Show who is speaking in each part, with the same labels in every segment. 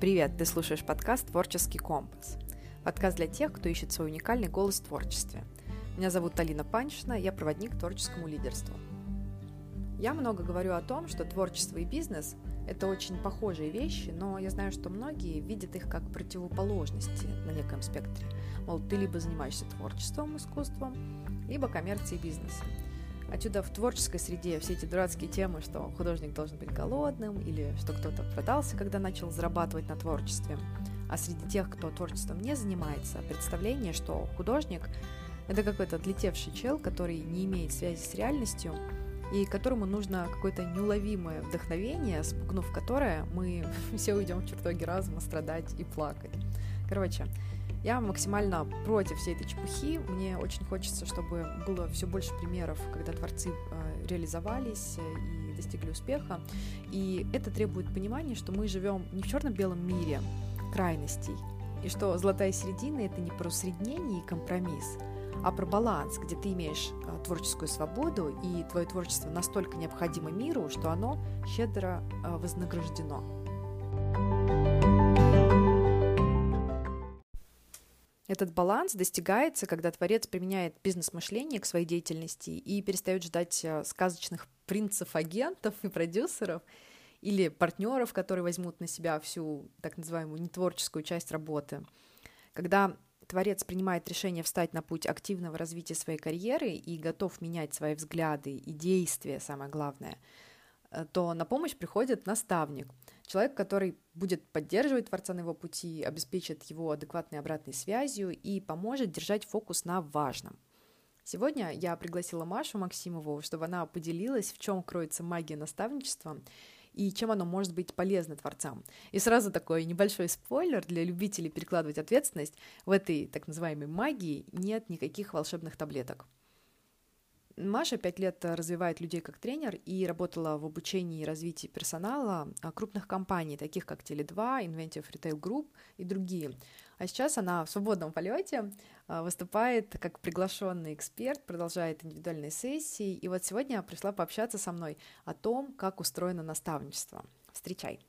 Speaker 1: Привет, ты слушаешь подкаст «Творческий компас». Подкаст для тех, кто ищет свой уникальный голос в творчестве. Меня зовут Алина Панчина, я проводник творческому лидерству. Я много говорю о том, что творчество и бизнес – это очень похожие вещи, но я знаю, что многие видят их как противоположности на неком спектре. Мол, ты либо занимаешься творчеством, искусством, либо коммерцией и бизнесом. Отсюда в творческой среде все эти дурацкие темы, что художник должен быть голодным, или что кто-то продался, когда начал зарабатывать на творчестве. А среди тех, кто творчеством не занимается, представление, что художник — это какой-то отлетевший чел, который не имеет связи с реальностью, и которому нужно какое-то неуловимое вдохновение, спугнув которое мы все уйдем в чертоги разума страдать и плакать. Короче, я максимально против всей этой чепухи. Мне очень хочется, чтобы было все больше примеров, когда творцы э, реализовались э, и достигли успеха. И это требует понимания, что мы живем не в черно-белом мире крайностей, и что золотая середина это не про усреднение и компромисс, а про баланс, где ты имеешь э, творческую свободу, и твое творчество настолько необходимо миру, что оно щедро вознаграждено. Этот баланс достигается, когда творец применяет бизнес-мышление к своей деятельности и перестает ждать э, сказочных принцев агентов и продюсеров или партнеров, которые возьмут на себя всю так называемую нетворческую часть работы. Когда творец принимает решение встать на путь активного развития своей карьеры и готов менять свои взгляды и действия, самое главное, э, то на помощь приходит наставник — Человек, который будет поддерживать Творца на его пути, обеспечит его адекватной обратной связью и поможет держать фокус на важном. Сегодня я пригласила Машу Максимову, чтобы она поделилась, в чем кроется магия наставничества и чем оно может быть полезно творцам. И сразу такой небольшой спойлер для любителей перекладывать ответственность. В этой так называемой магии нет никаких волшебных таблеток. Маша пять лет развивает людей как тренер и работала в обучении и развитии персонала а, крупных компаний, таких как Теле2, Inventive Retail Group и другие. А сейчас она в свободном полете а, выступает как приглашенный эксперт, продолжает индивидуальные сессии. И вот сегодня пришла пообщаться со мной о том, как устроено наставничество. Встречай!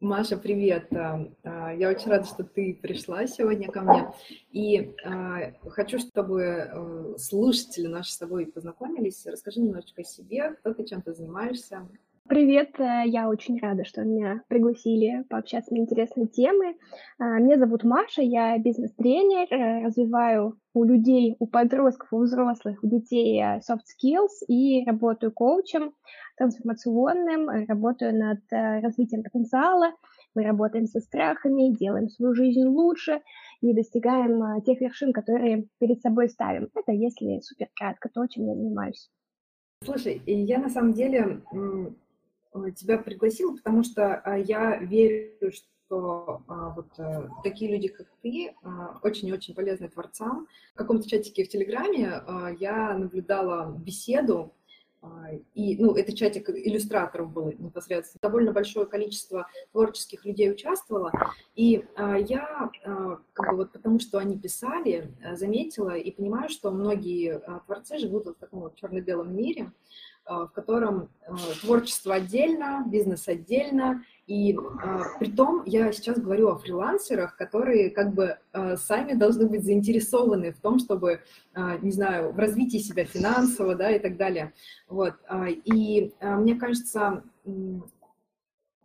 Speaker 1: Маша, привет. А, а, я очень рада, что ты пришла сегодня ко мне. И а, хочу, чтобы э, слушатели наши с тобой познакомились. Расскажи немножечко о себе, кто ты, чем ты занимаешься,
Speaker 2: Привет, э, я очень рада, что меня пригласили пообщаться на интересные темы. А, меня зовут Маша, я бизнес-тренер, э, развиваю у людей, у подростков, у взрослых, у детей э, soft skills и работаю коучем трансформационным, работаю над развитием потенциала, мы работаем со страхами, делаем свою жизнь лучше и достигаем тех вершин, которые перед собой ставим. Это если супер кратко то, чем я занимаюсь.
Speaker 1: Слушай, я на самом деле тебя пригласила, потому что а, я верю, что а, вот э, такие люди, как ты, а, очень-очень полезны творцам. В каком-то чатике в Телеграме я наблюдала беседу, и, ну, это чатик иллюстраторов был непосредственно. Довольно большое количество творческих людей участвовало, и я, как бы вот потому что они писали, заметила и понимаю, что многие творцы живут в таком вот черно-белом мире, Э, в котором э, творчество отдельно, бизнес отдельно, и э, при том я сейчас говорю о фрилансерах, которые как бы сами должны быть заинтересованы в том, чтобы, не знаю, в развитии себя финансово, да, и так далее. Вот. И мне кажется,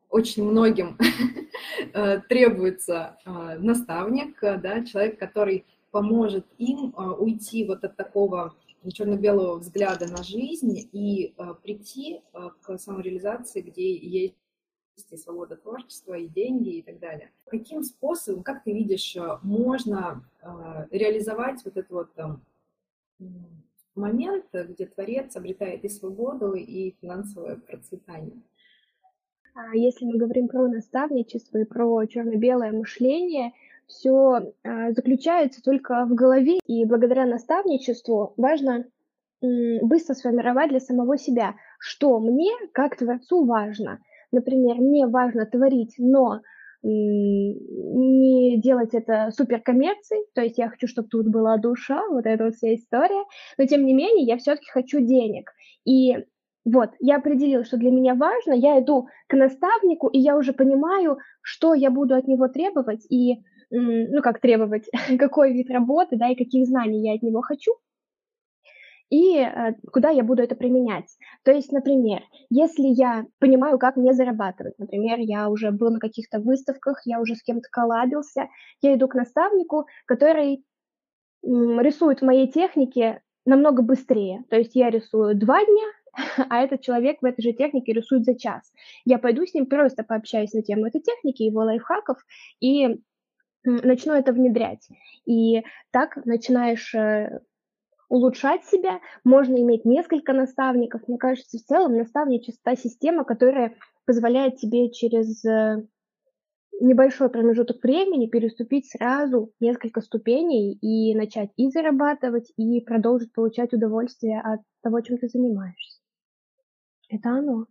Speaker 1: очень многим требуется наставник, да, человек, который поможет им уйти вот от такого черно-белого взгляда на жизнь и э, прийти э, к самореализации, где есть и свобода творчества, и деньги, и так далее. Каким способом, как ты видишь, э, можно реализовать вот этот вот момент, где творец обретает и свободу, и финансовое процветание?
Speaker 2: А если мы говорим про наставничество и про черно-белое мышление – все а, заключается только в голове, и благодаря наставничеству важно быстро сформировать для самого себя, что мне, как творцу, важно. Например, мне важно творить, но не делать это супер коммерцией, то есть я хочу, чтобы тут была душа, вот эта вот вся история, но тем не менее я все-таки хочу денег. И Вот, я определила, что для меня важно, я иду к наставнику, и я уже понимаю, что я буду от него требовать, и, ну, как требовать, какой вид работы, да, и каких знаний я от него хочу, и э, куда я буду это применять. То есть, например, если я понимаю, как мне зарабатывать, например, я уже был на каких-то выставках, я уже с кем-то коллабился, я иду к наставнику, который рисует в моей технике намного быстрее. То есть я рисую два дня, а этот человек в этой же технике рисует за час. Я пойду с ним просто пообщаюсь на тему этой техники, его лайфхаков, и начну это внедрять. И так начинаешь э, улучшать себя, можно иметь несколько наставников. Мне кажется, в целом наставничество – та система, которая позволяет тебе через э, небольшой промежуток времени переступить сразу несколько ступеней и начать и зарабатывать, и продолжить получать удовольствие от того, чем ты занимаешься. Это оно.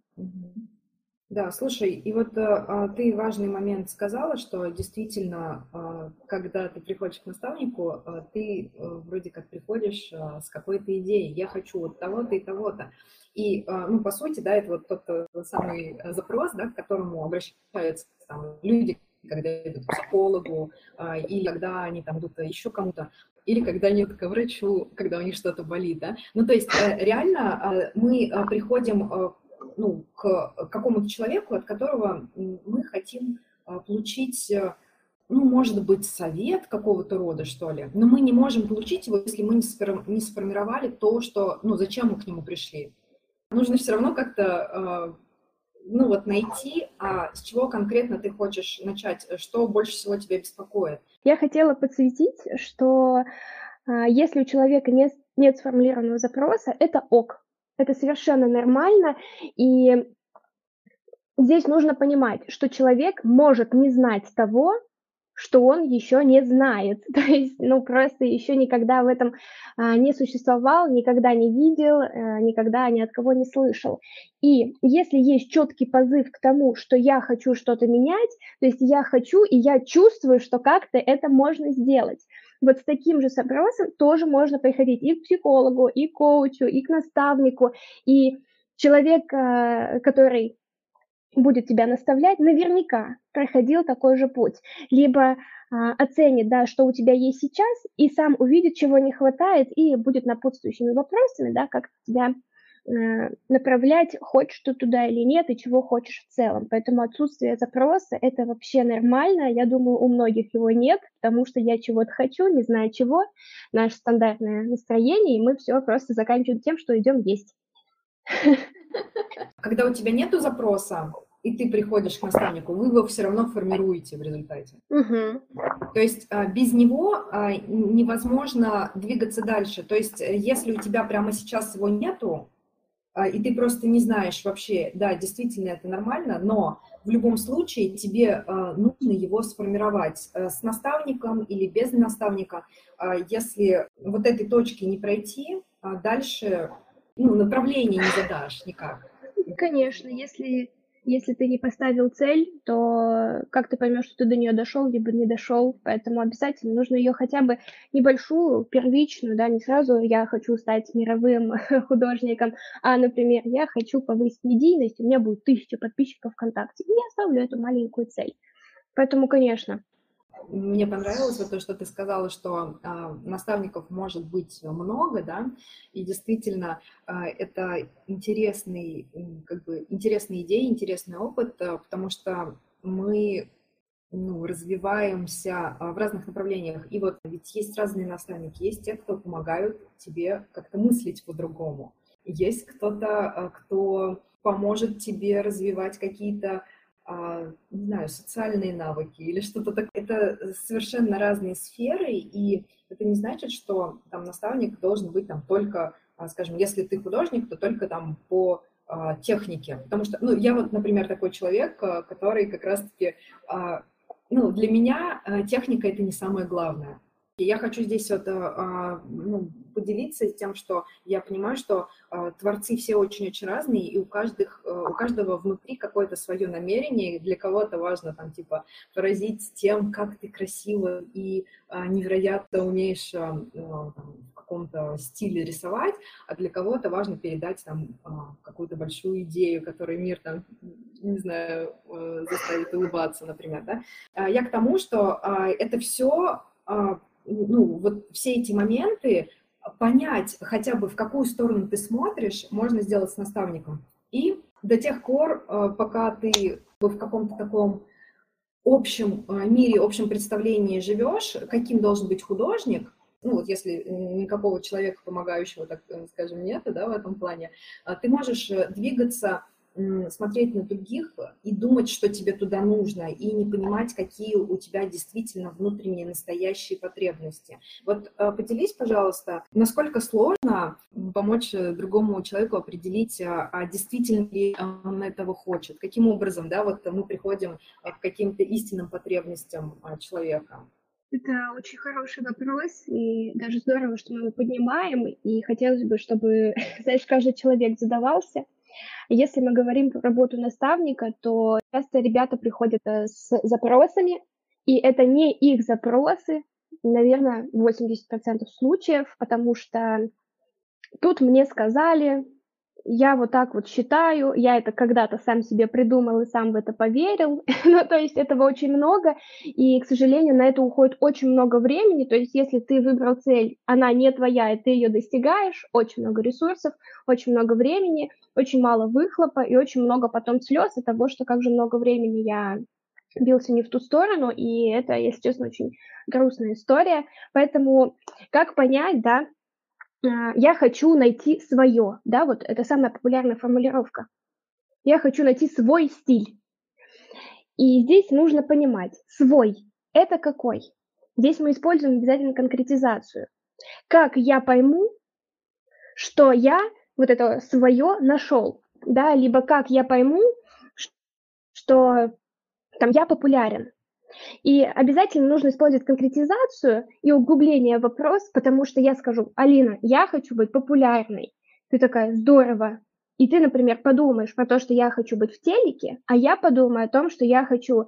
Speaker 3: Да, слушай, и вот а, ты важный момент сказала, что действительно, а, когда ты приходишь к наставнику, а, ты а, вроде как приходишь а, с какой-то идеей, я хочу вот того-то и того-то. И, а, ну, по сути, да, это вот тот э, самый запрос, да, к которому обращаются там, люди, когда идут к психологу, а, или когда они там идут еще кому-то, или когда они к врачу, когда у них что-то болит, да. Ну, то есть э, реально а, мы приходим ну, к какому-то человеку, от которого мы хотим получить ну, может быть, совет какого-то рода, что ли, но мы не можем получить его, если мы не сформировали то, что, ну, зачем мы к нему пришли нужно все равно как-то а, ну вот найти, а с чего конкретно ты хочешь начать, что больше всего тебя беспокоит.
Speaker 2: Я хотела подсветить, что а, если у человека нет, нет сформулированного запроса, это ок. Это совершенно нормально, и здесь нужно понимать, что человек может не знать того, что он еще не знает. То есть, ну, просто еще никогда в этом а, не существовал, никогда не видел, а, никогда ни от кого не слышал. И если есть четкий позыв к тому, что я хочу что-то менять, то есть я хочу и я чувствую, что как-то это можно сделать. Вот с таким же запросом тоже можно приходить и к психологу, и к коучу, и к наставнику. И человек, а, который будет тебя наставлять, наверняка проходил такой же путь. Либо а, оценит, да, что у тебя есть сейчас, и сам увидит, чего не хватает, и будет напутствующими вопросами, да, как тебя э, направлять, хочешь ты туда или нет, и чего хочешь в целом. Поэтому отсутствие запроса – это вообще нормально. Я думаю, у многих его нет, потому что я чего-то хочу, не знаю чего, наше стандартное настроение, и мы все просто заканчиваем тем, что идем есть.
Speaker 3: Когда у тебя нету запроса, и ты приходишь к наставнику, вы его все равно формируете в результате. Угу. То есть а, без него а, невозможно двигаться дальше. То есть э, если у тебя прямо сейчас его нету, и ты просто не знаешь вообще, да, действительно это нормально, но в любом случае тебе нужно его сформировать э, с наставником или без наставника. Если вот этой точки не пройти, дальше ну, направление не задашь никак.
Speaker 2: Конечно, если, если ты не поставил цель, то как ты поймешь, что ты до нее дошел, либо не дошел. Поэтому обязательно нужно ее хотя бы небольшую, первичную, да, не сразу я хочу стать мировым художником, а, например, я хочу повысить медийность, у меня будет тысяча подписчиков ВКонтакте. И я ставлю эту маленькую цель. Поэтому, конечно,
Speaker 3: мне понравилось вот то, что ты сказала, что э, наставников может быть много, да, и действительно э, это интересный, как бы интересная идея, интересный опыт, э, потому что мы ну, развиваемся в разных направлениях. И вот ведь есть разные наставники, есть те, кто помогают тебе как-то мыслить по-другому. Есть кто-то, кто поможет тебе развивать какие-то а, не знаю, социальные навыки или что-то такое. Это совершенно разные сферы, и это не значит, что там наставник должен быть там только, а, скажем, если ты художник, то только там по а, технике. Потому что, ну, я вот, например, такой человек, который как раз-таки, ну, для меня техника это не самое главное. Я хочу здесь вот, ну, поделиться тем, что я понимаю, что э, творцы все очень-очень разные, и у, каждых, э, у каждого внутри какое-то свое намерение, для кого-то важно там типа поразить тем, как ты красиво и э, невероятно умеешь в каком каком-то стиле рисовать, а для кого-то важно передать там а, какую-то большую идею, которую мир там, не знаю, э, заставит улыбаться, например, да. А, я к тому, что это все, ну, вот все эти моменты, понять хотя бы в какую сторону ты смотришь, можно сделать с наставником. И до тех пор, пока ты в каком-то таком общем э, мире, общем представлении живешь, каким должен быть художник, ну вот если никакого человека помогающего, так э, скажем, нет, да, в этом плане, ты можешь э, двигаться смотреть на других и думать, что тебе туда нужно, и не понимать, какие у тебя действительно внутренние настоящие потребности. Вот э, поделись, пожалуйста, насколько сложно помочь э, другому человеку определить, а, а действительно ли он этого хочет, каким образом, да, вот мы приходим э, к каким-то истинным потребностям человека.
Speaker 2: Это очень хороший вопрос, и даже здорово, что мы его поднимаем, и хотелось бы, чтобы, знаешь, каждый человек задавался, если мы говорим про работу наставника, то часто ребята приходят э, с запросами, и это не их запросы, наверное, 80% случаев, потому что тут мне сказали, я вот так вот считаю, я это когда-то сам себе придумал и сам в это поверил. ну, то есть этого очень много, и, к сожалению, на это уходит очень много времени. То есть если ты выбрал цель, она не твоя, и ты ее достигаешь, очень много ресурсов, очень много времени, очень мало выхлопа и очень много потом слез от того, что как же много времени я бился не в ту сторону, и это, если честно, очень грустная история. Поэтому как понять, да, я хочу найти свое, да, вот это самая популярная формулировка. Я хочу найти свой стиль. И здесь нужно понимать, свой – это какой? Здесь мы используем обязательно конкретизацию. Как я пойму, что я вот это свое нашел, да, либо как я пойму, что там я популярен. И обязательно нужно использовать конкретизацию и углубление в вопрос, потому что я скажу, Алина, я хочу быть популярной. Ты такая, здорово. И ты, например, подумаешь про то, что я хочу быть в телеке, а я подумаю о том, что я хочу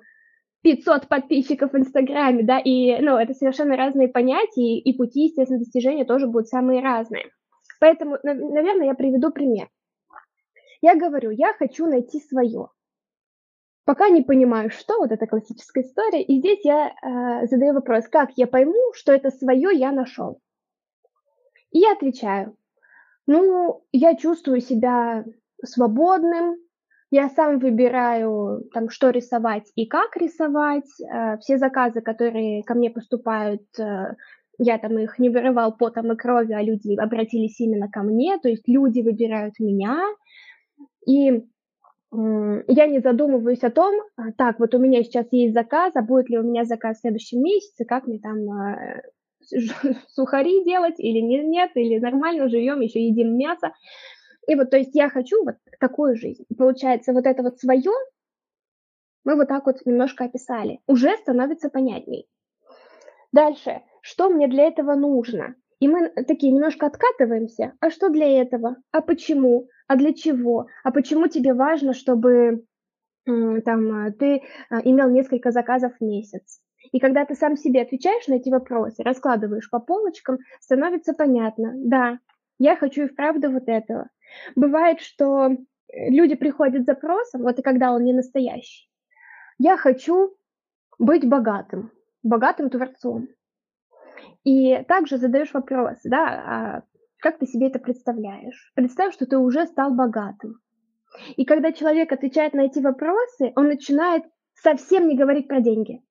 Speaker 2: 500 подписчиков в Инстаграме, да, и, ну, это совершенно разные понятия, и пути, естественно, достижения тоже будут самые разные. Поэтому, наверное, я приведу пример. Я говорю, я хочу найти свое. Пока не понимаю, что, вот эта классическая история. И здесь я э, задаю вопрос, как я пойму, что это свое я нашел. И я отвечаю, ну, я чувствую себя свободным, я сам выбираю, там, что рисовать и как рисовать. Э, все заказы, которые ко мне поступают, э, я там их не вырывал потом и кровью, а люди обратились именно ко мне, то есть люди выбирают меня. И я не задумываюсь о том, а, так, вот у меня сейчас есть заказ, а будет ли у меня заказ в следующем месяце, как мне там а, сухари делать или нет, или нормально живем, еще едим мясо. И вот, то есть я хочу вот такую жизнь. Получается, вот это вот свое мы вот так вот немножко описали. Уже становится понятней. Дальше, что мне для этого нужно? И мы такие немножко откатываемся. А что для этого? А почему? А для чего, а почему тебе важно, чтобы там, ты а, имел несколько заказов в месяц. И когда ты сам себе отвечаешь на эти вопросы, раскладываешь по полочкам, становится понятно, да, я хочу и вправду вот этого. Бывает, что люди приходят с запросом, вот и когда он не настоящий, я хочу быть богатым, богатым творцом. И также задаешь вопрос, да, а как ты себе это представляешь? Представь, что ты уже стал богатым. И когда человек отвечает на эти вопросы, он начинает совсем не говорить про деньги.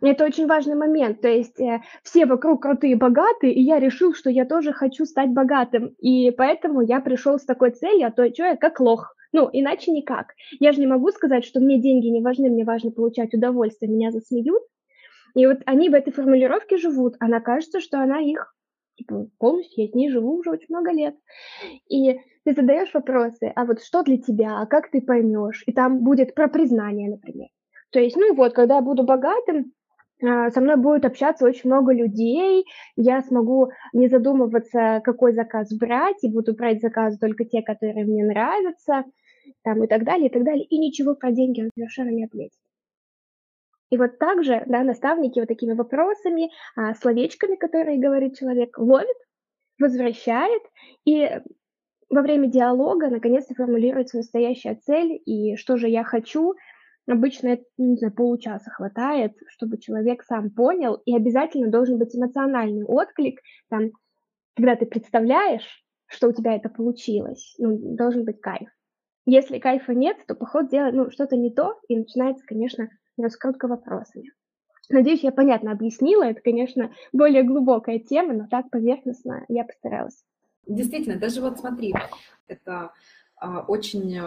Speaker 2: Это очень важный момент. То есть э, все вокруг крутые, богатые, и я решил, что я тоже хочу стать богатым. И поэтому я пришел с такой целью, а то что я как лох. Ну, иначе никак. Я же не могу сказать, что мне деньги не важны, мне важно получать удовольствие, меня засмеют. И вот они в этой формулировке живут. Она кажется, что она их типа, полностью я с ней живу уже очень много лет. И ты задаешь вопросы, а вот что для тебя, а как ты поймешь? И там будет про признание, например. То есть, ну вот, когда я буду богатым, а, со мной будет общаться очень много людей, я смогу не задумываться, какой заказ брать, и буду брать заказы только те, которые мне нравятся, там, и так далее, и так далее, и ничего про деньги совершенно не ответит. И вот также, да, наставники вот такими вопросами, а, словечками, которые говорит человек, ловит, возвращает, и во время диалога наконец-то формулируется настоящая цель, и что же я хочу. Обычно, не знаю, получаса хватает, чтобы человек сам понял, и обязательно должен быть эмоциональный отклик, там, когда ты представляешь, что у тебя это получилось, ну, должен быть кайф. Если кайфа нет, то поход делает ну, что-то не то, и начинается, конечно, раскрутка вопросами. Надеюсь, я понятно объяснила. Это, конечно, более глубокая тема, но так поверхностно я постаралась.
Speaker 3: Действительно, даже вот смотри, это а, очень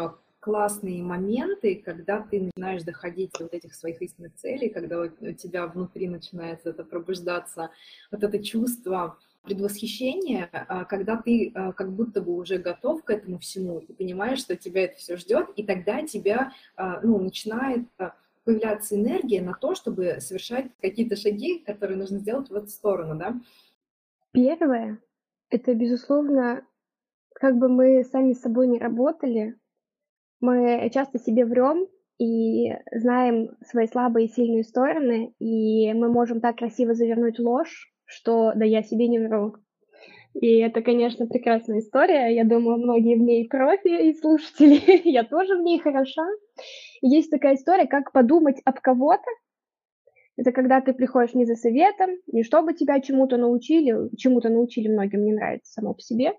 Speaker 3: классные моменты, когда ты начинаешь доходить до вот этих своих истинных целей, когда у тебя внутри начинается это пробуждаться, вот это чувство предвосхищения, а, когда ты а, как будто бы уже готов к этому всему и понимаешь, что тебя это все ждет, и тогда тебя а, ну, начинает появляться энергия на то, чтобы совершать какие-то шаги, которые нужно сделать в эту сторону, да?
Speaker 2: Первое, это, безусловно, как бы мы сами с собой не работали, мы часто себе врем и знаем свои слабые и сильные стороны, и мы можем так красиво завернуть ложь, что да я себе не вру. И это, конечно, прекрасная история. Я думаю, многие в ней профи и слушатели. я тоже в ней хороша. Есть такая история, как подумать об кого-то. Это когда ты приходишь не за советом, не чтобы тебя чему-то научили, чему-то научили многим не нравится само по себе.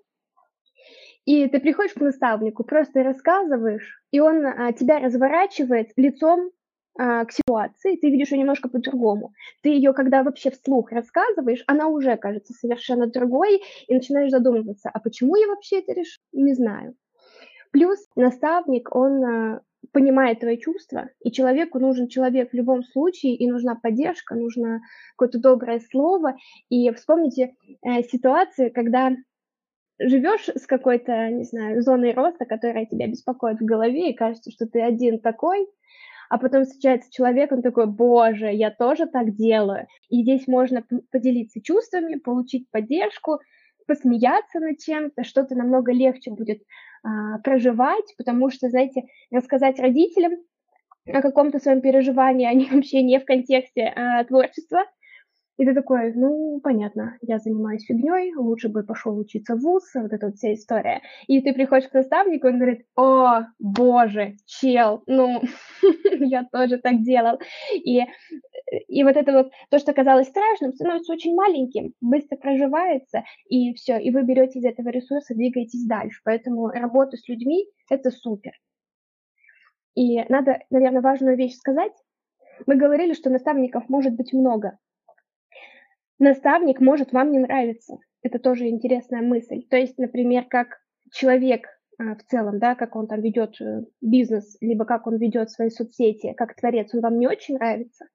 Speaker 2: И ты приходишь к наставнику, просто рассказываешь, и он а, тебя разворачивает лицом к ситуации, ты видишь ее немножко по-другому. Ты ее, когда вообще вслух рассказываешь, она уже кажется совершенно другой, и начинаешь задумываться, а почему я вообще это решил? Не знаю. Плюс наставник, он а, понимает твои чувства, и человеку нужен человек в любом случае, и нужна поддержка, нужно какое-то доброе слово. И вспомните э, ситуации, когда живешь с какой-то, не знаю, зоной роста, которая тебя беспокоит в голове, и кажется, что ты один такой, а потом встречается человек, он такой, боже, я тоже так делаю. И здесь можно поделиться чувствами, получить поддержку, посмеяться над чем-то, что-то намного легче будет а, проживать, потому что, знаете, рассказать родителям о каком-то своем переживании, они вообще не в контексте а, творчества, и ты такой, ну, понятно, я занимаюсь фигней, лучше бы пошел учиться в ВУЗ, вот эта вот вся история. И ты приходишь к наставнику, он говорит, о, боже, чел, ну, я тоже так делал. И, и вот это вот, то, что казалось страшным, становится очень маленьким, быстро проживается, и все, и вы берете из этого ресурса, двигаетесь дальше. Поэтому работа с людьми – это супер. И надо, наверное, важную вещь сказать. Мы говорили, что наставников может быть много, Наставник может вам не нравиться. Это тоже интересная мысль. То есть, например, как человек а, в целом, да, как он там ведет э, бизнес, либо как он ведет свои соцсети, как творец, он вам не очень нравится.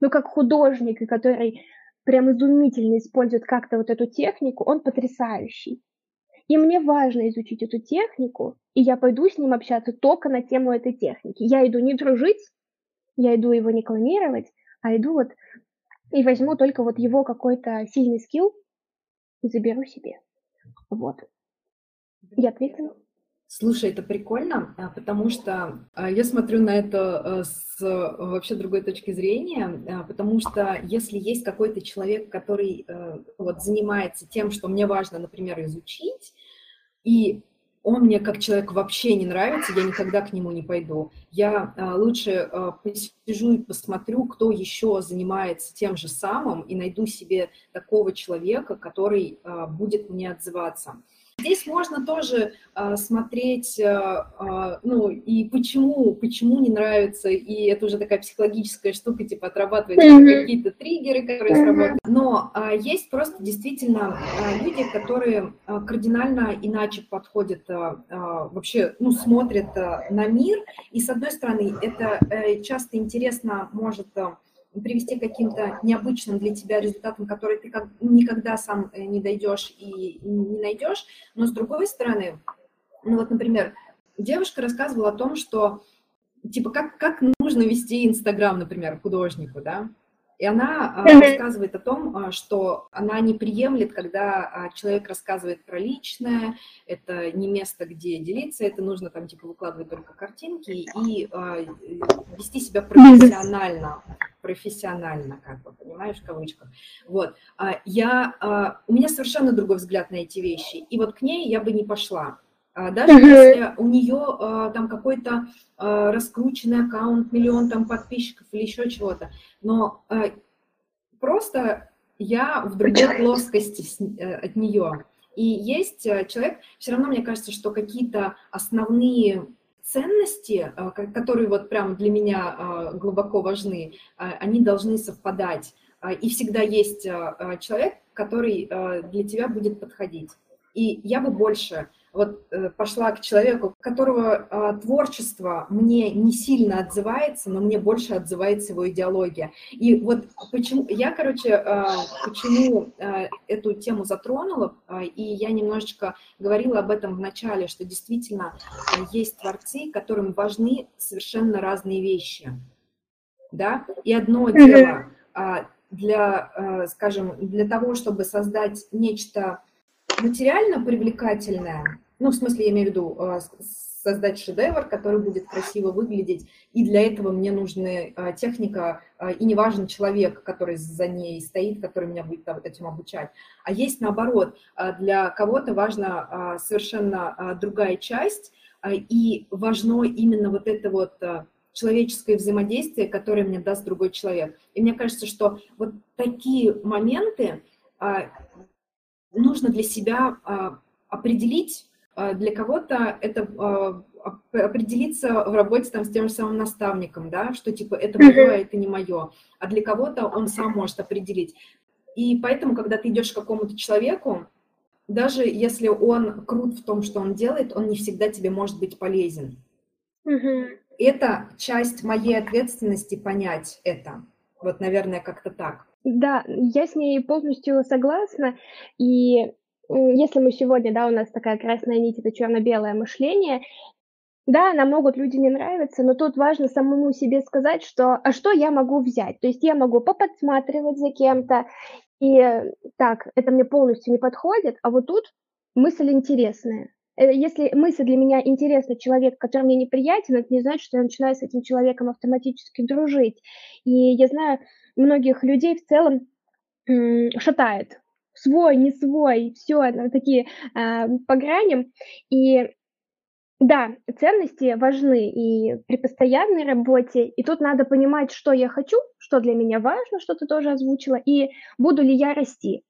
Speaker 2: Но как художник, который прям изумительно использует как-то вот эту технику, он потрясающий. И мне важно изучить эту технику, и я пойду с ним общаться только на тему этой техники. Я иду не дружить, я иду его не клонировать, а иду вот и возьму только вот его какой-то сильный скилл и заберу себе. Вот. Я ответила.
Speaker 3: Слушай, это прикольно, а, потому что а, я смотрю на это а, с вообще другой точки зрения, потому что если есть какой-то человек, который вот занимается тем, что мне важно, например, изучить, и он мне как человек вообще не нравится, я никогда к нему не пойду. Я а, лучше а, посижу и посмотрю, кто еще занимается тем же самым, и найду себе такого человека, который а, будет мне отзываться. Здесь можно тоже а, смотреть, а, а, ну, и почему, почему не нравится, и это уже такая психологическая штука, типа отрабатывать mm-hmm. какие-то триггеры, которые mm-hmm. срабатывают. Но а, есть просто действительно а, люди, которые а, кардинально иначе подходят, а, а, вообще, ну, смотрят а, на мир, и с одной стороны, это а, часто интересно может... А, привести к каким-то необычным для тебя результатам, которые ты как, никогда сам э, не дойдешь и не найдешь. Но с другой стороны, ну вот, например, девушка рассказывала о том, что типа как, как нужно вести Инстаграм, например, художнику, да, И она mm-hmm. рассказывает о том, а, что она не приемлет, когда а, человек рассказывает про личное, это не место, где делиться, это нужно там типа выкладывать только картинки и вести себя профессионально, профессионально, как бы, понимаешь, в кавычках. Вот. Я, у меня совершенно другой взгляд на эти вещи, и вот к ней я бы не пошла. Даже если у нее там какой-то раскрученный аккаунт, миллион там подписчиков или еще чего-то, но просто я в другой плоскости э, от нее. И есть э, человек, все равно мне кажется, что какие-то основные ценности, которые вот прям для меня глубоко важны, они должны совпадать. И всегда есть человек, который для тебя будет подходить. И я бы больше вот э, пошла к человеку, которого э, творчество мне не сильно отзывается, но мне больше отзывается его идеология. И вот почему я, короче, э, почему э, эту тему затронула, и я немножечко говорила об этом в начале, что действительно э, есть творцы, которым важны совершенно разные вещи, да. И одно дело для, скажем, для того, чтобы создать нечто материально привлекательное, ну, в смысле, я имею в виду а, создать шедевр, который будет красиво выглядеть, и для этого мне нужна а, техника, а, и не важен человек, который за ней стоит, который меня будет этим обучать. А есть наоборот, для кого-то важна совершенно другая часть, и важно именно вот это вот человеческое взаимодействие, которое мне даст другой человек. И мне кажется, что вот такие моменты нужно для себя определить, а, для кого-то это а, определиться в работе там с тем же самым наставником, да, что типа это мое, а это не мое, а для кого-то он сам может определить. И поэтому, когда ты идешь к какому-то человеку, даже если он крут в том, что он делает, он не всегда тебе может быть полезен.
Speaker 2: mm
Speaker 3: Это часть моей ответственности понять это. Вот, наверное, как-то так.
Speaker 2: Да, я с ней полностью согласна. И если мы сегодня, да, у нас такая красная нить, это черно-белое мышление, да, нам могут люди не нравиться, но тут важно самому себе сказать, что а что я могу взять? То есть я могу поподсматривать за кем-то, и так, это мне полностью не подходит, а вот тут мысль интересная. Э, если мысль для меня интересна, человек, который мне неприятен, это не значит, что я начинаю с этим человеком автоматически дружить. И я знаю, многих людей в целом шатает свой, не свой, все такие э, по граням. И да, ценности важны и при постоянной работе, и тут надо понимать, что я хочу, что для меня важно, что ты тоже озвучила, и буду ли я расти,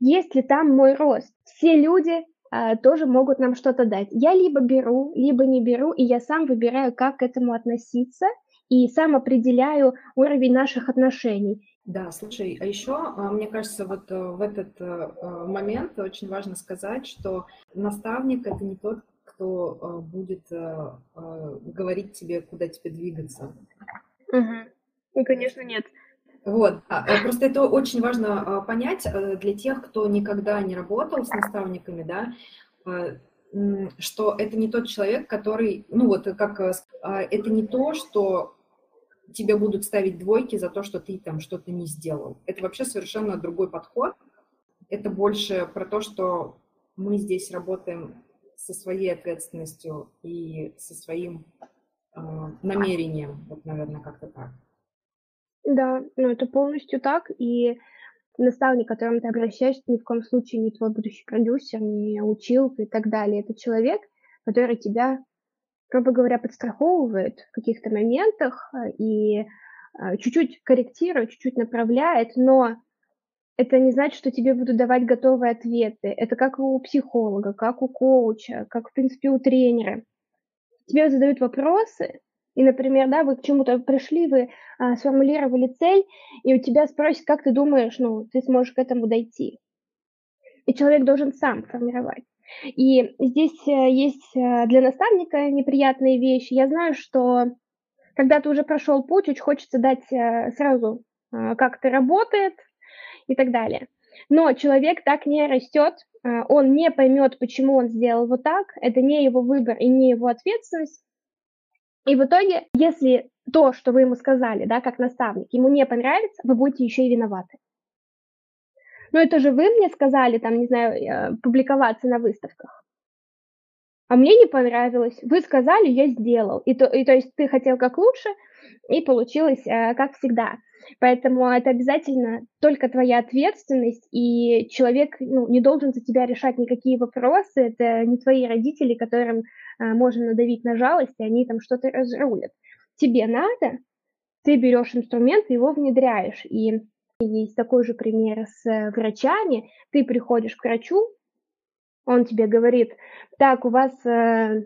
Speaker 2: есть ли там мой рост. Все люди э, тоже могут нам что-то дать. Я либо беру, либо не беру, и я сам выбираю, как к этому относиться, и сам определяю уровень наших отношений.
Speaker 3: Да, слушай, а еще, а, мне кажется, вот э, в этот э, э, момент очень важно сказать, что наставник это не тот, кто будет говорить тебе, куда тебе двигаться.
Speaker 2: Угу. Ну, конечно, нет.
Speaker 3: Вот, просто это очень важно понять для тех, кто никогда не работал с наставниками, да, что это не тот человек, который, ну вот как, это не то, что тебе будут ставить двойки за то, что ты там что-то не сделал. Это вообще совершенно другой подход. Это больше про то, что мы здесь работаем со своей ответственностью и со своим э, намерением. Вот, наверное, как-то так.
Speaker 2: Да, ну это полностью так. И наставник, к которому ты обращаешься, ни в коем случае не твой будущий продюсер, не училка и так далее. Это человек, который тебя грубо говоря, подстраховывает в каких-то моментах э, и э, чуть-чуть корректирует, чуть-чуть направляет, но это не значит, что тебе будут давать готовые ответы. Это как у психолога, как у коуча, как, в принципе, у тренера. Тебе задают вопросы, и, например, да, вы к чему-то пришли, вы а, сформулировали цель, и у тебя спросят, как ты думаешь, ну, ты сможешь к этому дойти. И человек должен сам формировать. И здесь э, есть э, для наставника неприятные вещи. Я знаю, что когда ты уже прошел путь, очень хочется дать э, сразу, как это работает и так далее. Но человек так не растет, он не поймет, почему он сделал вот так, это не его выбор и не его ответственность. И в итоге, если то, что вы ему сказали, да, как наставник, ему не понравится, вы будете еще и виноваты. Но это же вы мне сказали, там, не знаю, э, публиковаться на выставках. А мне не понравилось. Вы сказали, я сделал. И то, и то есть ты хотел как лучше, и получилось э, как всегда. Поэтому это обязательно только твоя ответственность, и человек ну, не должен за тебя решать никакие вопросы. Это не твои родители, которым э, можно надавить на жалость, и они там что-то разрулят. Тебе надо, ты берешь инструмент его внедряешь. И есть такой же пример с э, врачами. Ты приходишь к врачу, он тебе говорит, так, у вас э,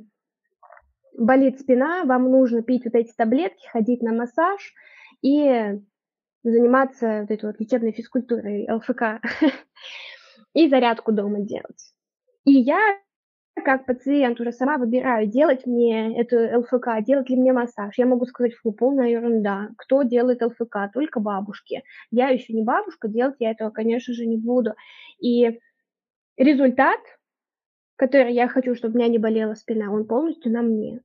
Speaker 2: болит спина, вам нужно пить вот эти таблетки, ходить на массаж и заниматься вот этой вот лечебной физкультурой, ЛФК, и зарядку дома делать. И я как пациент уже сама выбираю, делать мне эту ЛФК, делать ли мне массаж. Я могу сказать, фу, полная ерунда. Кто делает ЛФК? Только бабушки. Я еще не бабушка, делать я этого, конечно же, не буду. И результат, который я хочу, чтобы у меня не болела спина, он полностью на мне.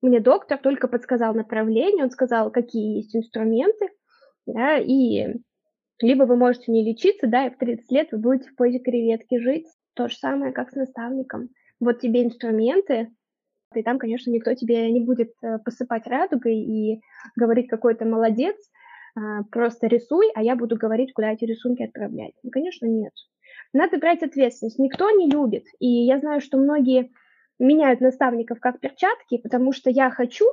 Speaker 2: Мне доктор только подсказал направление, он сказал, какие есть инструменты, да, и либо вы можете не лечиться, да, и в 30 лет вы будете в позе креветки жить. То же самое, как с наставником вот тебе инструменты, и там, конечно, никто тебе не будет э, посыпать радугой и говорить, какой то молодец, а, просто рисуй, а я буду говорить, куда эти рисунки отправлять. Ну, конечно, нет. Надо брать ответственность. Никто не любит. И я знаю, что многие меняют наставников как перчатки, потому что я хочу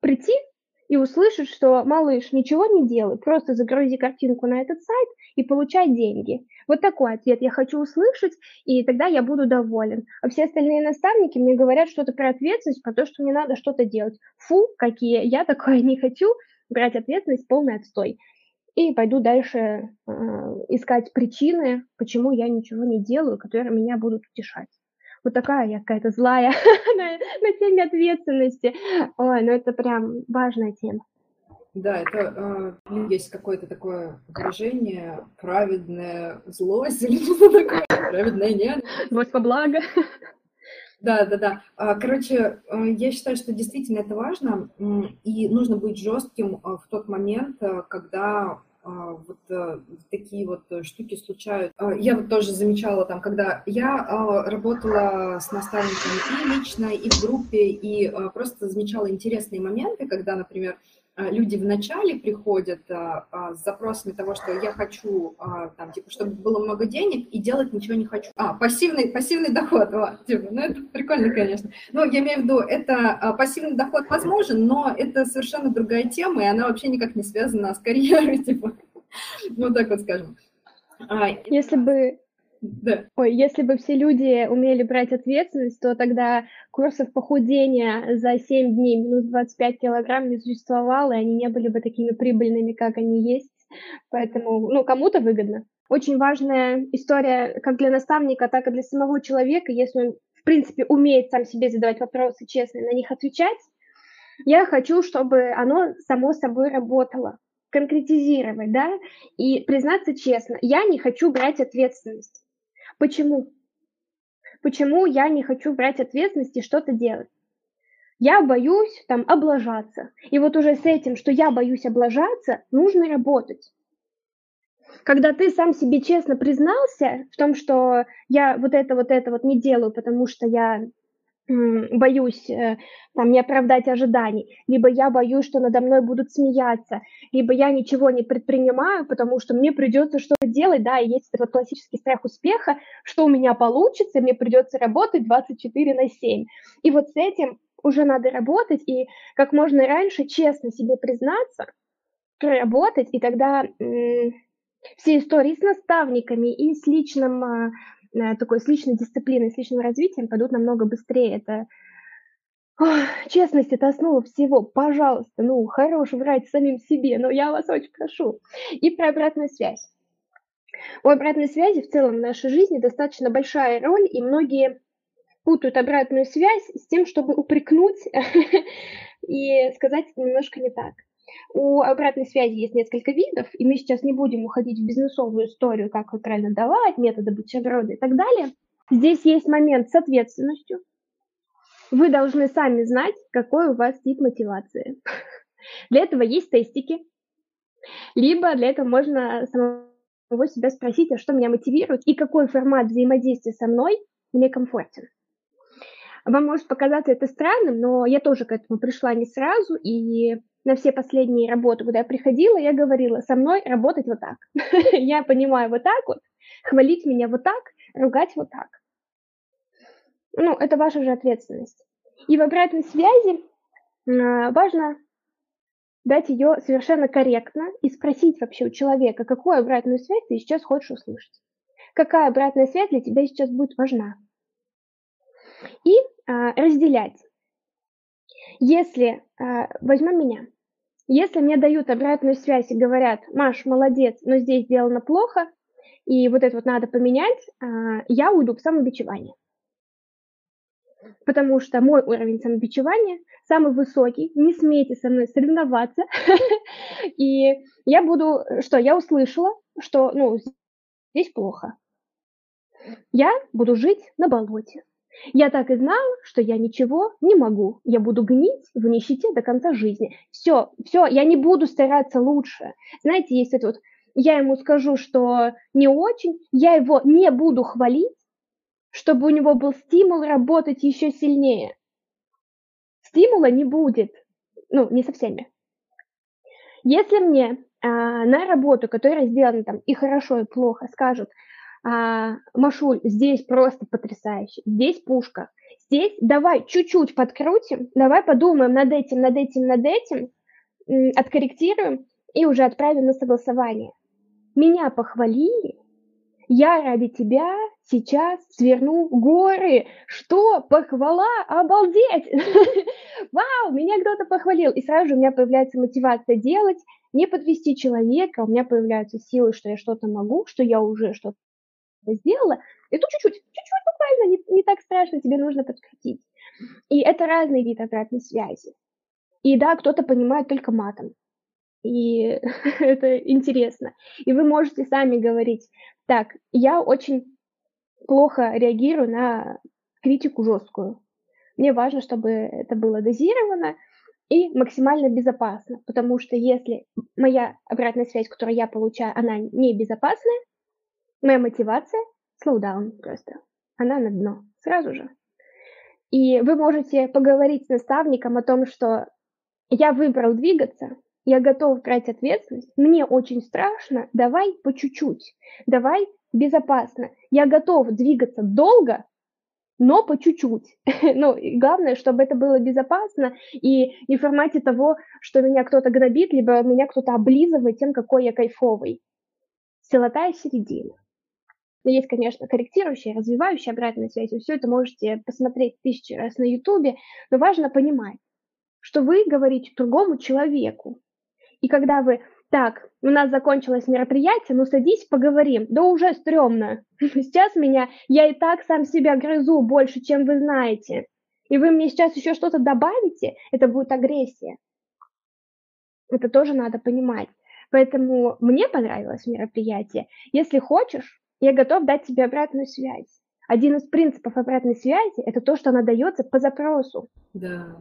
Speaker 2: прийти и услышать, что малыш, ничего не делай, просто загрузи картинку на этот сайт и получай деньги. Вот такой ответ я хочу услышать, и тогда я буду доволен. А все остальные наставники мне говорят что-то про ответственность, про то, что мне надо что-то делать. Фу, какие, я такое не хочу, брать ответственность, полный отстой. И пойду дальше э, искать причины, почему я ничего не делаю, которые меня будут утешать вот такая я какая-то злая на, на теме ответственности. Ой, ну это прям важная тема.
Speaker 3: Да, это э, есть какое-то такое выражение праведная злость или что-то такое, праведная нет.
Speaker 2: Злость по благо.
Speaker 3: Да, да, да. А, короче, э, я считаю, что действительно это важно, и нужно быть жестким в тот момент, когда а, вот э, такие вот э, штуки случаются. А, я вот тоже замечала там, когда я а, работала с наставниками и лично, и в группе, и просто замечала интересные моменты, когда, например, а, люди вначале приходят а, а, с запросами того, что я хочу, а, там, типа, чтобы было много денег и делать ничего не хочу. А, пассивный, пассивный доход, вот, типа, ну это прикольно, конечно. Но я имею в виду, это а, пассивный доход возможен, но это совершенно другая тема, и она вообще никак не связана с карьерой, типа, ну так вот скажем.
Speaker 2: А, Если бы Ой, если бы все люди умели брать ответственность, то тогда курсов похудения за 7 дней минус 25 килограмм не существовало, и они не были бы такими прибыльными, как они есть. Поэтому, ну, кому-то выгодно. Очень важная история как для наставника, так и для самого человека, если он, в принципе, умеет сам себе задавать вопросы честно и на них отвечать. Я хочу, чтобы оно само собой работало конкретизировать, да, и признаться честно, я не хочу брать ответственность. Почему? Почему я не хочу брать ответственность и что-то делать? Я боюсь там облажаться. И вот уже с этим, что я боюсь облажаться, нужно работать. Когда ты сам себе честно признался в том, что я вот это, вот это вот не делаю, потому что я боюсь э, там, не оправдать ожиданий, либо я боюсь, что надо мной будут смеяться, либо я ничего не предпринимаю, потому что мне придется что-то делать, да, и есть этот вот классический страх успеха, что у меня получится, мне придется работать 24 на 7. И вот с этим уже надо работать, и как можно раньше честно себе признаться, проработать, и тогда все истории с наставниками и с личным а, такой с личной дисциплиной, с личным развитием пойдут намного быстрее. Это Ох, честность – это основа всего. Пожалуйста, ну, хорош врать самим себе, но я вас очень прошу. И про обратную связь. У обратной связи в целом в нашей жизни достаточно большая роль, и многие путают обратную связь с тем, чтобы упрекнуть и сказать немножко не так. У обратной связи есть несколько видов, и мы сейчас не будем уходить в бизнесовую историю, как ее правильно давать, методы бутерброда и так далее. Здесь есть момент с ответственностью. Вы должны сами знать, какой у вас тип мотивации. Для этого есть тестики, либо для этого можно самого себя спросить, а что меня мотивирует и какой формат взаимодействия со мной мне комфортен. Вам может показаться это странным, но я тоже к этому пришла не сразу, и на все последние работы, куда я приходила, я говорила, со мной работать вот так. я понимаю вот так вот, хвалить меня вот так, ругать вот так. Ну, это ваша же ответственность. И в обратной связи а, важно дать ее совершенно корректно и спросить вообще у человека, какую обратную связь ты сейчас хочешь услышать. Какая обратная связь для тебя сейчас будет важна. И а, разделять. Если, а, возьмем меня, если мне дают обратную связь и говорят, Маш, молодец, но здесь сделано плохо, и вот это вот надо поменять, а, я уйду в самобичевание. Потому что мой уровень самобичевания самый высокий, не смейте со мной соревноваться. И я буду, что, я услышала, что, ну, здесь плохо. Я буду жить на болоте. Я так и знала, что я ничего не могу. Я буду гнить в нищете до конца жизни. Все, все, я не буду стараться лучше. Знаете, есть это вот, я ему скажу, что не очень, я его не буду хвалить, чтобы у него был стимул работать еще сильнее. Стимула не будет. Ну, не со всеми. Если мне а, на работу, которая сделана там и хорошо, и плохо, скажут, а, Машуль, здесь просто потрясающе, здесь пушка, здесь давай чуть-чуть подкрутим, давай подумаем над этим, над этим, над этим, откорректируем и уже отправим на согласование. Меня похвалили, я ради тебя сейчас сверну горы. Что? Похвала? Обалдеть! Вау, меня кто-то похвалил. И сразу же у меня появляется мотивация делать, не подвести человека, у меня появляются силы, что я что-то могу, что я уже что-то сделала. И тут чуть-чуть, чуть-чуть буквально, не, не так страшно, тебе нужно подкрутить. И это разный вид обратной связи. И да, кто-то понимает только матом. И это интересно. И вы можете сами говорить, так, я очень плохо реагирую на критику жесткую. Мне важно, чтобы это было дозировано и максимально безопасно, потому что если моя обратная связь, которую я получаю, она не безопасная, моя мотивация slow down просто. Она на дно сразу же. И вы можете поговорить с наставником о том, что я выбрал двигаться, я готов брать ответственность, мне очень страшно, давай по чуть-чуть, давай безопасно. Я готов двигаться долго, но по чуть-чуть. ну, главное, чтобы это было безопасно и не в формате того, что меня кто-то гнобит, либо меня кто-то облизывает тем, какой я кайфовый. Золотая середина. Но есть, конечно, корректирующая, развивающая обратная связь. Вы все это можете посмотреть тысячи раз на Ютубе, но важно понимать, что вы говорите другому человеку, и когда вы, так, у нас закончилось мероприятие, ну садись, поговорим. Да уже стрёмно. Сейчас меня, я и так сам себя грызу больше, чем вы знаете. И вы мне сейчас еще что-то добавите, это будет агрессия. Это тоже надо понимать. Поэтому мне понравилось мероприятие. Если хочешь, я готов дать тебе обратную связь. Один из принципов обратной связи – это то, что она дается по запросу.
Speaker 3: Да.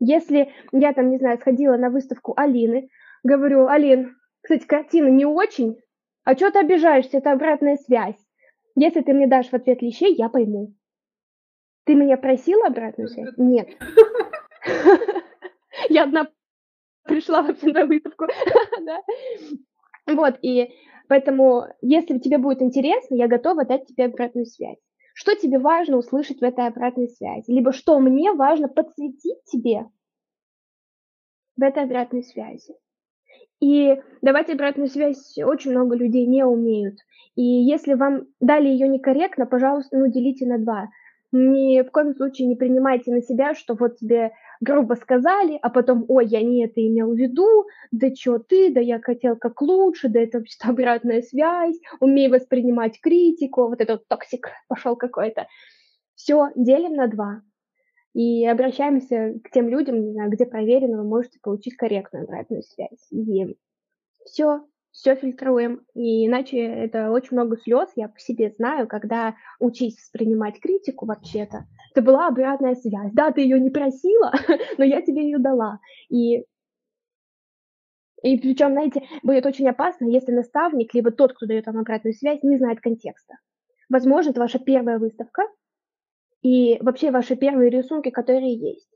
Speaker 2: Если я там, не знаю, сходила на выставку Алины, говорю, Алин, кстати, картина не очень, а что ты обижаешься, это обратная связь. Если ты мне дашь в ответ лещей, я пойму. Ты меня просила обратную связь? Нет. Я одна пришла вообще на выставку. Вот, и поэтому, если тебе будет интересно, я готова дать тебе обратную связь. Что тебе важно услышать в этой обратной связи? Либо что мне важно подсветить тебе в этой обратной связи? И давать обратную связь очень много людей не умеют. И если вам дали ее некорректно, пожалуйста, ну делите на два. Ни в коем случае не принимайте на себя, что вот тебе грубо сказали, а потом, ой, я не это имел в виду, да что ты, да я хотел как лучше, да это вообще обратная связь, умей воспринимать критику, вот этот toxic пошел какой-то. Все, делим на два. И обращаемся к тем людям, не знаю, где проверено, вы можете получить корректную обратную связь. И все, все фильтруем. И иначе это очень много слез, я по себе знаю, когда учись воспринимать критику вообще-то. Это была обратная связь. Да, ты ее не просила, но я тебе ее дала. И И причем, знаете, будет очень опасно, если наставник, либо тот, кто дает вам обратную связь, не знает контекста. Возможно, это ваша первая выставка и вообще ваши первые рисунки, которые есть.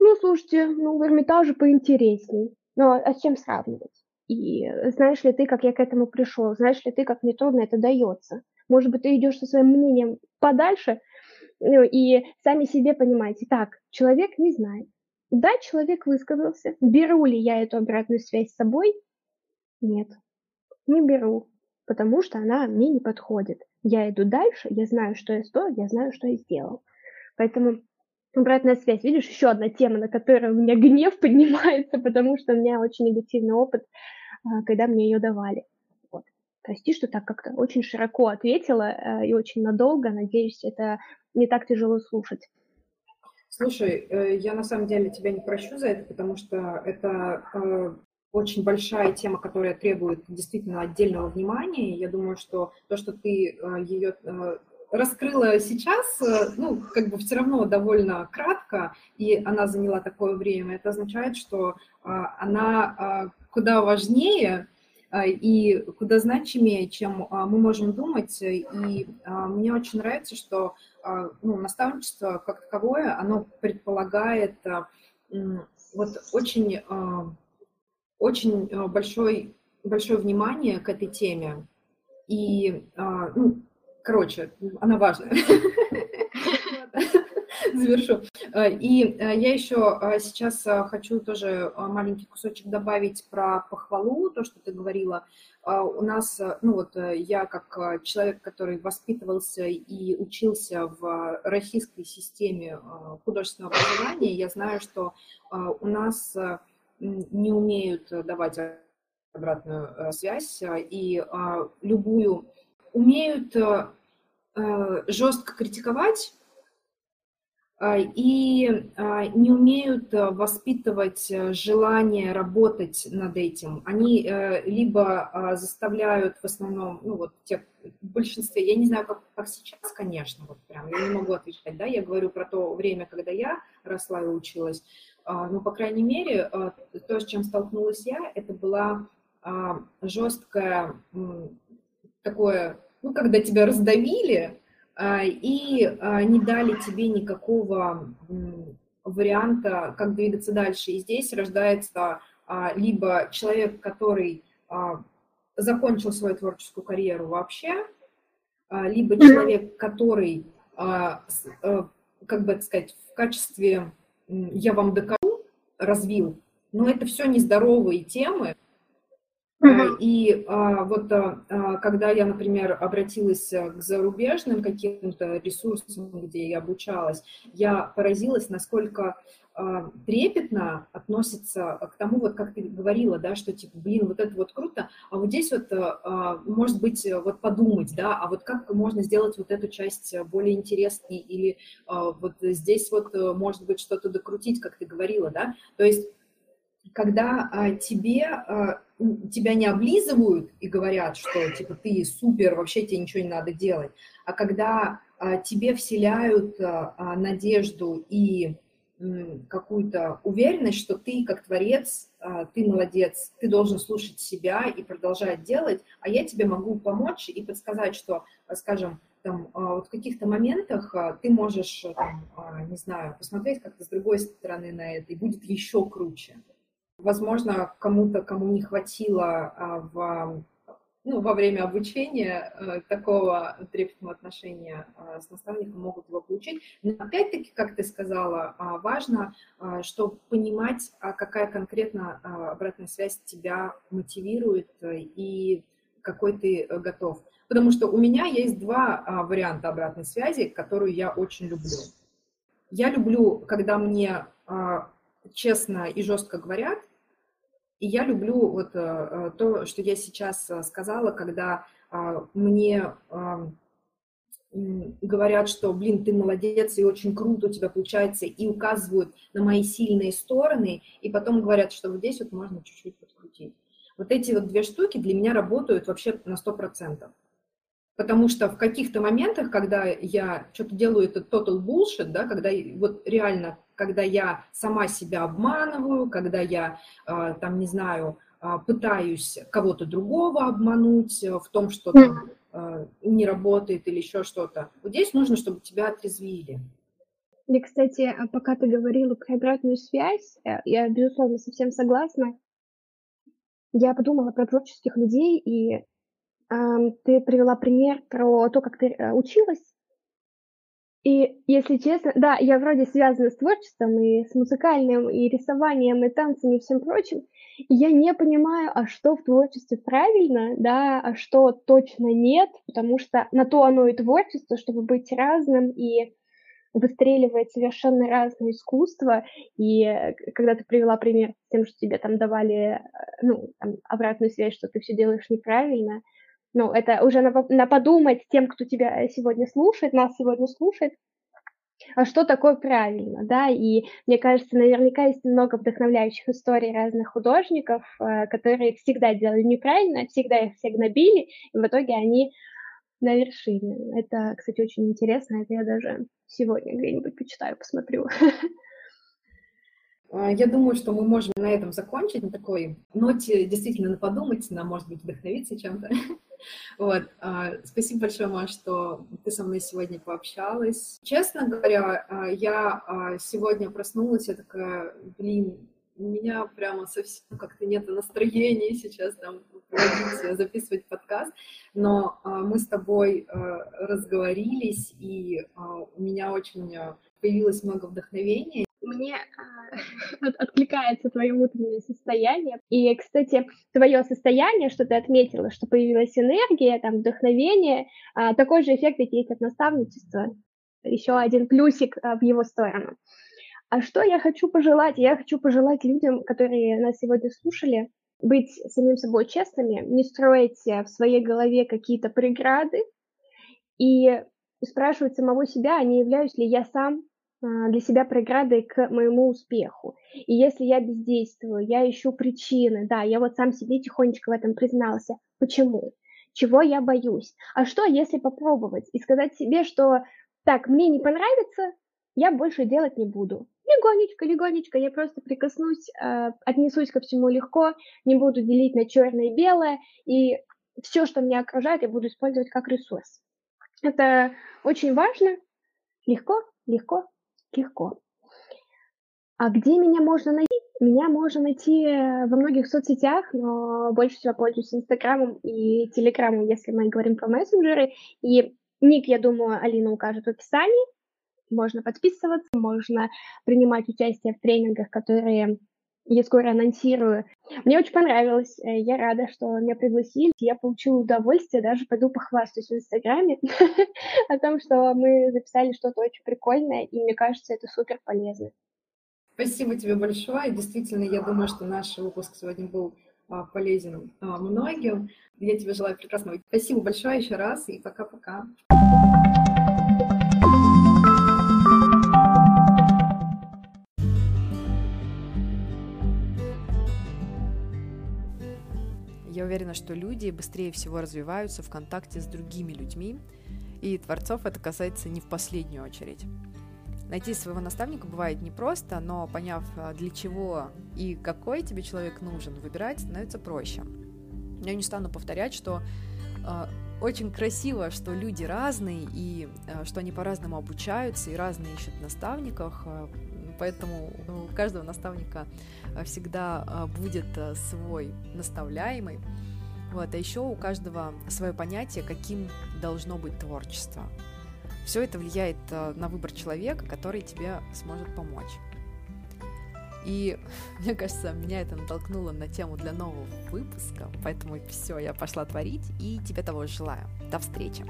Speaker 2: Ну, слушайте, ну, в Эрмитаже поинтересней. Ну, а с чем сравнивать? И знаешь ли ты, как я к этому пришел? Знаешь ли ты, как мне трудно это дается? Может быть, ты идешь со своим мнением подальше, ну, и сами себе понимаете, так, человек не знает. Да, человек высказался. Беру ли я эту обратную связь с собой? Нет, не беру, потому что она мне не подходит. Я иду дальше, я знаю, что я стою, я знаю, что я сделал. Поэтому обратная связь, видишь, еще одна тема, на которой у меня гнев поднимается, потому что у меня очень негативный опыт, когда мне ее давали. Вот. Прости, что так как-то очень широко ответила э, и очень надолго. Надеюсь, это не так тяжело слушать.
Speaker 3: Слушай, э, я на самом деле тебя не прощу за это, потому что это э, очень большая тема, которая требует действительно отдельного внимания. Я думаю, что то, что ты ее раскрыла сейчас, ну, как бы все равно довольно кратко, и она заняла такое время, это означает, что она куда важнее и куда значимее, чем мы можем думать. И мне очень нравится, что а, ну, наставничество как таковое, оно предполагает а, вот очень, а, очень большой, большое внимание к этой теме. И, ну, короче, она важная. завершу. И я еще сейчас хочу тоже маленький кусочек добавить про похвалу, то, что ты говорила. У нас, э, ну вот э, я как э, человек, который воспитывался и учился в российской системе художественного образования, я знаю, что у нас не умеют давать обратную связь и любую умеют жестко критиковать, а, и а, не умеют воспитывать э, желание работать над этим. Они э, либо заставляют в основном, ну вот те, в большинстве, я не знаю, как, как сейчас, конечно, вот прям, я не могу отвечать, да, я говорю про то время, когда я росла и училась, но, по крайней мере, то, с чем столкнулась я, это была жесткое такое, ну, когда тебя раздавили, а, и а, не дали тебе никакого варианта, как двигаться дальше. И здесь рождается а, либо человек, который закончил свою творческую карьеру вообще, либо человек, который, как бы сказать, в качестве «я вам докажу» развил. Но это все нездоровые темы, Uh-huh. И а, вот а, когда я, например, обратилась э, к зарубежным каким-то ресурсам, где я обучалась, я поразилась, насколько а, трепетно относится к тому, вот как ты говорила, да, что типа, блин, вот это вот круто, а вот здесь вот, а, может быть, вот подумать, да, а вот как можно сделать вот эту часть более интересной, или а, вот здесь вот, может быть, что-то докрутить, как ты говорила, да, то есть когда а, тебе, а, тебя не облизывают и говорят, что типа ты супер, вообще тебе ничего не надо делать, а когда а, тебе вселяют а, а, надежду и какую-то уверенность, что ты как творец, а, ты молодец, ты должен слушать себя и продолжать делать, а я тебе могу помочь и подсказать, что, скажем, там, а, вот в каких-то моментах а, ты можешь, там, а, не знаю, посмотреть как-то с другой стороны на это, и будет еще круче. Возможно, кому-то, кому не хватило а, в, ну, во время обучения э, такого трепетного отношения а, с наставником, могут его получить. Но опять-таки, как ты сказала, а, важно, чтобы понимать, какая конкретно обратная связь тебя мотивирует э, и какой ты э, готов. Потому что у меня есть два варианта обратной связи, которую я очень люблю. Я люблю, когда мне честно и жестко говорят, и я люблю вот э, то, что я сейчас э, сказала, когда а, мне говорят, что, блин, ты молодец, и очень круто у тебя получается, и указывают на мои сильные стороны, и потом говорят, что вот здесь вот можно чуть-чуть подкрутить. Вот эти вот две штуки для меня работают вообще на 100%. Потому что в каких-то моментах, когда я что-то делаю, это total bullshit, да, когда вот реально, когда я сама себя обманываю, когда я, э, там, не знаю, а, пытаюсь кого-то другого обмануть в том, что там не работает или еще что-то. Вот здесь нужно, чтобы тебя отрезвили.
Speaker 2: И, кстати, а пока ты говорила про обратную связь, э, я, безусловно, совсем согласна. Я подумала про творческих людей, и э, ты привела пример про то, как ты э, училась и, если честно, да, я вроде связана с творчеством и с музыкальным, и рисованием, и танцами, и всем прочим. И я не понимаю, а что в творчестве правильно, да, а что точно нет, потому что на то оно и творчество, чтобы быть разным и выстреливает совершенно разное искусство, и э, когда ты привела пример с тем, что тебе там давали, э, ну, там, обратную связь, что ты все делаешь неправильно, ну, это уже на, на подумать тем, кто тебя сегодня слушает, нас сегодня слушает, а что такое правильно, да, и мне кажется, наверняка есть много вдохновляющих историй разных художников, э, которые всегда делали неправильно, всегда их все гнобили, и в итоге они на вершине. Это, кстати, очень интересно, это я даже сегодня где-нибудь почитаю, посмотрю.
Speaker 3: А, я думаю, что мы можем на этом закончить, на такой ноте действительно подумать, на, может быть, вдохновиться чем-то. Вот. А, спасибо большое, Маш, что ты со мной сегодня пообщалась. Честно говоря, а, я сегодня проснулась, я такая, блин, у меня прямо совсем как-то нет настроения сейчас там записывать подкаст, но мы с тобой разговорились, и у меня очень появилось много вдохновения,
Speaker 2: мне э, откликается твое внутреннее состояние. И, кстати, твое состояние, что ты отметила, что появилась энергия, там, вдохновение, э, такой же эффект ведь есть от наставничества. Еще один плюсик э, в его сторону. А что я хочу пожелать? Я хочу пожелать людям, которые нас сегодня слушали, быть самим собой честными, не строить в своей голове какие-то преграды и спрашивать самого себя, а не являюсь ли я сам для себя преградой к моему успеху. И если я бездействую, я ищу причины, да, я вот сам себе тихонечко в этом признался. Почему? Чего я боюсь? А что, если попробовать и сказать себе, что так, мне не понравится, я больше делать не буду. Легонечко, легонечко, я просто прикоснусь, э, отнесусь ко всему легко, не буду делить на черное и белое, и все, что меня окружает, я буду использовать как ресурс. Это очень важно, легко, легко, легко. А где меня можно найти? Меня можно найти э, во многих соцсетях, но больше всего пользуюсь Инстаграмом и Телеграмом, если мы говорим про мессенджеры. И ник, я думаю, Алина укажет в описании. Можно подписываться, можно принимать участие в тренингах, которые я скоро анонсирую. Мне очень понравилось. Э, я рада, что меня пригласили. Я получила удовольствие, даже пойду похвастаюсь в Инстаграме о том, что мы записали что-то очень прикольное, и мне кажется, это супер полезно.
Speaker 3: Спасибо тебе большое. Действительно, я думаю, что наш выпуск сегодня был а, полезен а, многим. Я тебе желаю прекрасного. Спасибо большое еще раз и пока-пока. Я уверена, что люди быстрее всего развиваются в контакте с другими людьми, и творцов это касается не в последнюю очередь. Найти своего наставника бывает непросто, но поняв, а, для чего и какой тебе человек нужен, выбирать становится проще. Я не стану повторять, что э, очень красиво, что люди разные, и э, что они по-разному обучаются, и разные ищут наставников, поэтому у каждого наставника э, всегда э, будет э, свой наставляемый. Вот, а еще у каждого свое понятие, каким должно быть творчество. Все это влияет на выбор человека, который тебе сможет помочь. И мне кажется, меня это натолкнуло на тему для нового выпуска, поэтому все, я пошла творить и тебе того желаю. До встречи!